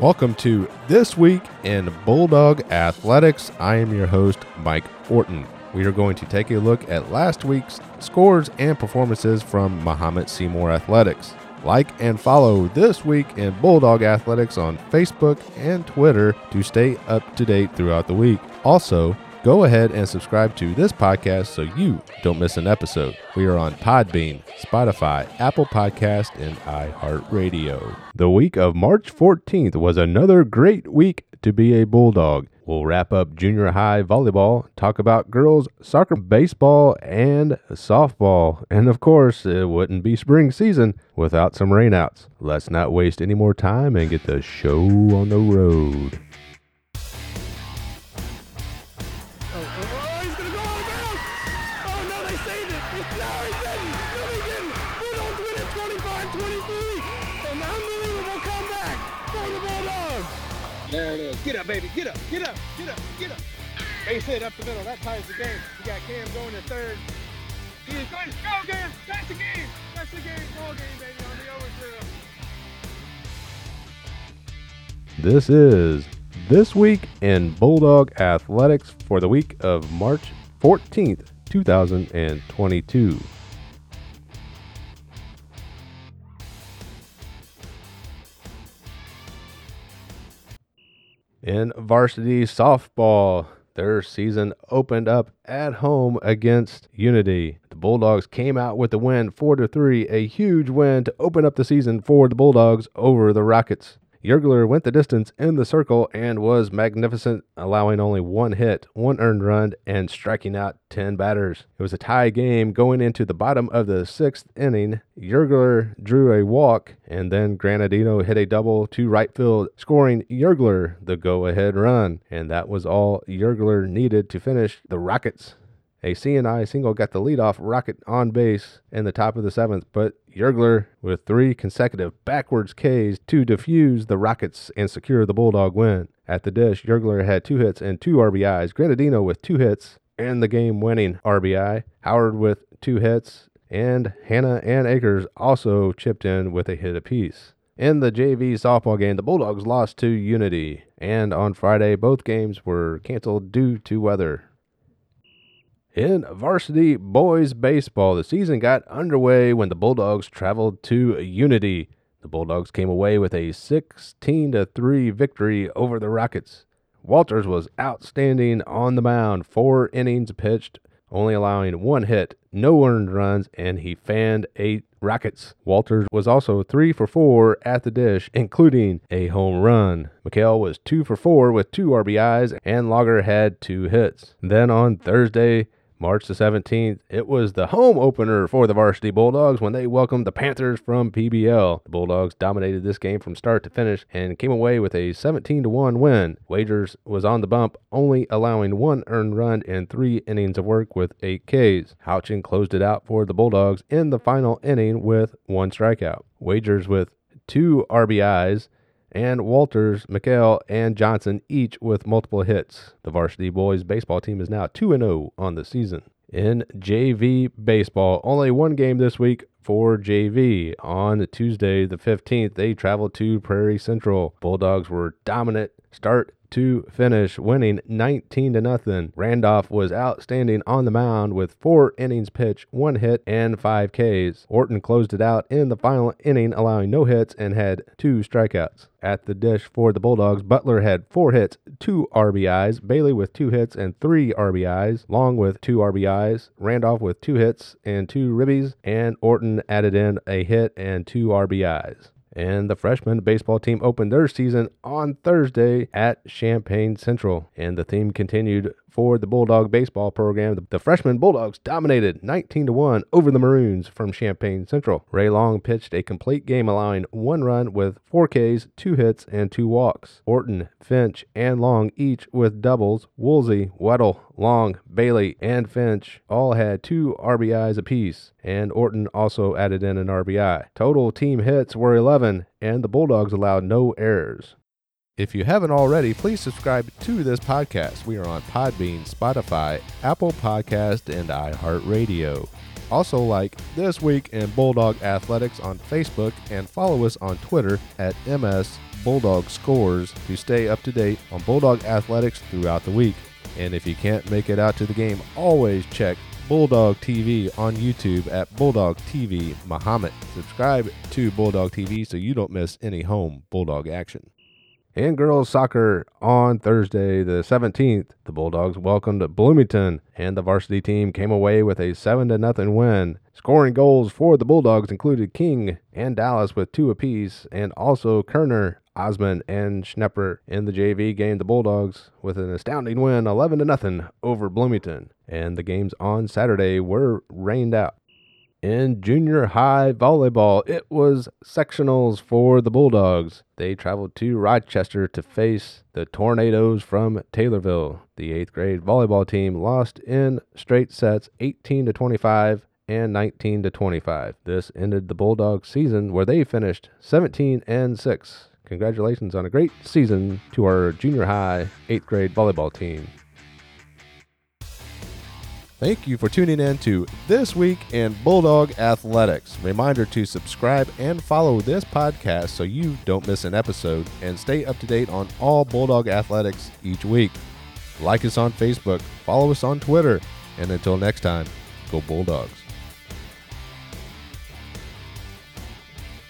Welcome to This Week in Bulldog Athletics. I am your host, Mike Orton. We are going to take a look at last week's scores and performances from Mahomet-Seymour Athletics. Like and follow This Week in Bulldog Athletics on Facebook and Twitter to stay up to date throughout the week. Also, go ahead and subscribe to this podcast so you don't miss an episode. We are on Podbean, Spotify, Apple Podcast, and iHeartRadio. The week of March 14th was another great week to be a Bulldog. We'll wrap up junior high volleyball, talk about girls soccer, baseball, and softball. And of course, it wouldn't be spring season without some rainouts. Let's not waste any more time and get the show on the road. There it is. Get up, baby. Get up, get up, get up, get up. Base hit up the middle. That ties the game. You got Cam going to third. He's going to go! That's the game! That's the game! Game, baby, on the. This is This Week in Bulldog Athletics for the week of March 14th, 2022. In varsity softball, their season opened up at home against Unity. The Bulldogs came out with the win 4 to 3, a huge win to open up the season for the Bulldogs over the Rockets. Yergler went the distance in the circle and was magnificent, allowing only one hit, one earned run, and striking out 10 batters. It was a tie game going into the bottom of the sixth inning. Yergler drew a walk, and then Granadino hit a double to right field, scoring Yergler the go ahead run. And that was all Yergler needed to finish the Rockets. A CNI single got the leadoff rocket on base in the top of the seventh, but Yergler with three consecutive backwards Ks to defuse the Rockets and secure the Bulldog win. At the dish, Yergler had two hits and two RBIs. Granadino with two hits and the game winning RBI. Howard with two hits, and Hannah and Akers also chipped in with a hit apiece. In the JV softball game, the Bulldogs lost to Unity, and on Friday, both games were canceled due to weather. In varsity boys baseball, the season got underway when the Bulldogs traveled to Unity. The Bulldogs came away with a 16 to 3 victory over the Rockets. Walters was outstanding on the mound, 4 innings pitched, only allowing one hit, no earned runs, and he fanned eight Rockets. Walters was also 3 for 4 at the dish, including a home run. McHale was 2 for 4 with 2 RBIs, and Logger had 2 hits. Then on Thursday, March the 17th, it was the home opener for the Varsity Bulldogs when they welcomed the Panthers from PBL. The Bulldogs dominated this game from start to finish and came away with a 17 to 1 win. Wagers was on the bump, only allowing one earned run in three innings of work with eight Ks. Houchin closed it out for the Bulldogs in the final inning with one strikeout. Wagers with two RBIs and Walters, McHale, and Johnson each with multiple hits. The varsity boys baseball team is now 2 0 on the season. In JV baseball, only one game this week for JV. On Tuesday, the 15th, they traveled to Prairie Central. Bulldogs were dominant start to finish, winning 19 to nothing. Randolph was outstanding on the mound with four innings pitched, one hit, and five Ks. Orton closed it out in the final inning, allowing no hits and had two strikeouts. At the dish for the Bulldogs, Butler had four hits, two RBIs, Bailey with two hits and three RBIs, Long with two RBIs, Randolph with two hits and two ribbies, and Orton added in a hit and two RBIs. And the freshman baseball team opened their season on Thursday at Champaign Central. And the theme continued for the Bulldog baseball program. The, freshman Bulldogs dominated 19 to 1 over the Maroons from Champaign Central. Ray Long pitched a complete game, allowing one run with four Ks, two hits, and two walks. Orton, Finch, and Long each with doubles. Woolsey, Weddle, Long, Bailey, and Finch all had two RBIs apiece, and Orton also added in an RBI. Total team hits were 11, and the Bulldogs allowed no errors. If you haven't already, please subscribe to this podcast. We are on Podbean, Spotify, Apple Podcast, and iHeartRadio. Also like This Week in Bulldog Athletics on Facebook and follow us on Twitter at MS Bulldog scores to stay up to date on Bulldog athletics throughout the week. And if you can't make it out to the game, always check Bulldog TV on YouTube at Bulldog TV Mahomet. Subscribe to Bulldog TV so you don't miss any home Bulldog action. In girls soccer on Thursday, the 17th, the Bulldogs welcomed Bloomington, and the varsity team came away with a 7 0 win. Scoring goals for the Bulldogs included King and Dallas with two apiece, and also Kerner, Osman, and Schnepper. In the JV game, the Bulldogs with an astounding win 11 0 over Bloomington. And the games on Saturday were rained out. In junior high volleyball, it was sectionals for the Bulldogs. They traveled to Rochester to face the Tornadoes from Taylorville. The eighth grade volleyball team lost in straight sets 18 to 25 and 19 to 25. This ended the Bulldogs season where they finished 17 and 6. Congratulations on a great season to our junior high 8th grade volleyball team. Thank you for tuning in to This Week in Bulldog Athletics. Reminder to subscribe and follow this podcast so you don't miss an episode and stay up to date on all Bulldog athletics each week. Like us on Facebook, follow us on Twitter, and until next time, go Bulldogs.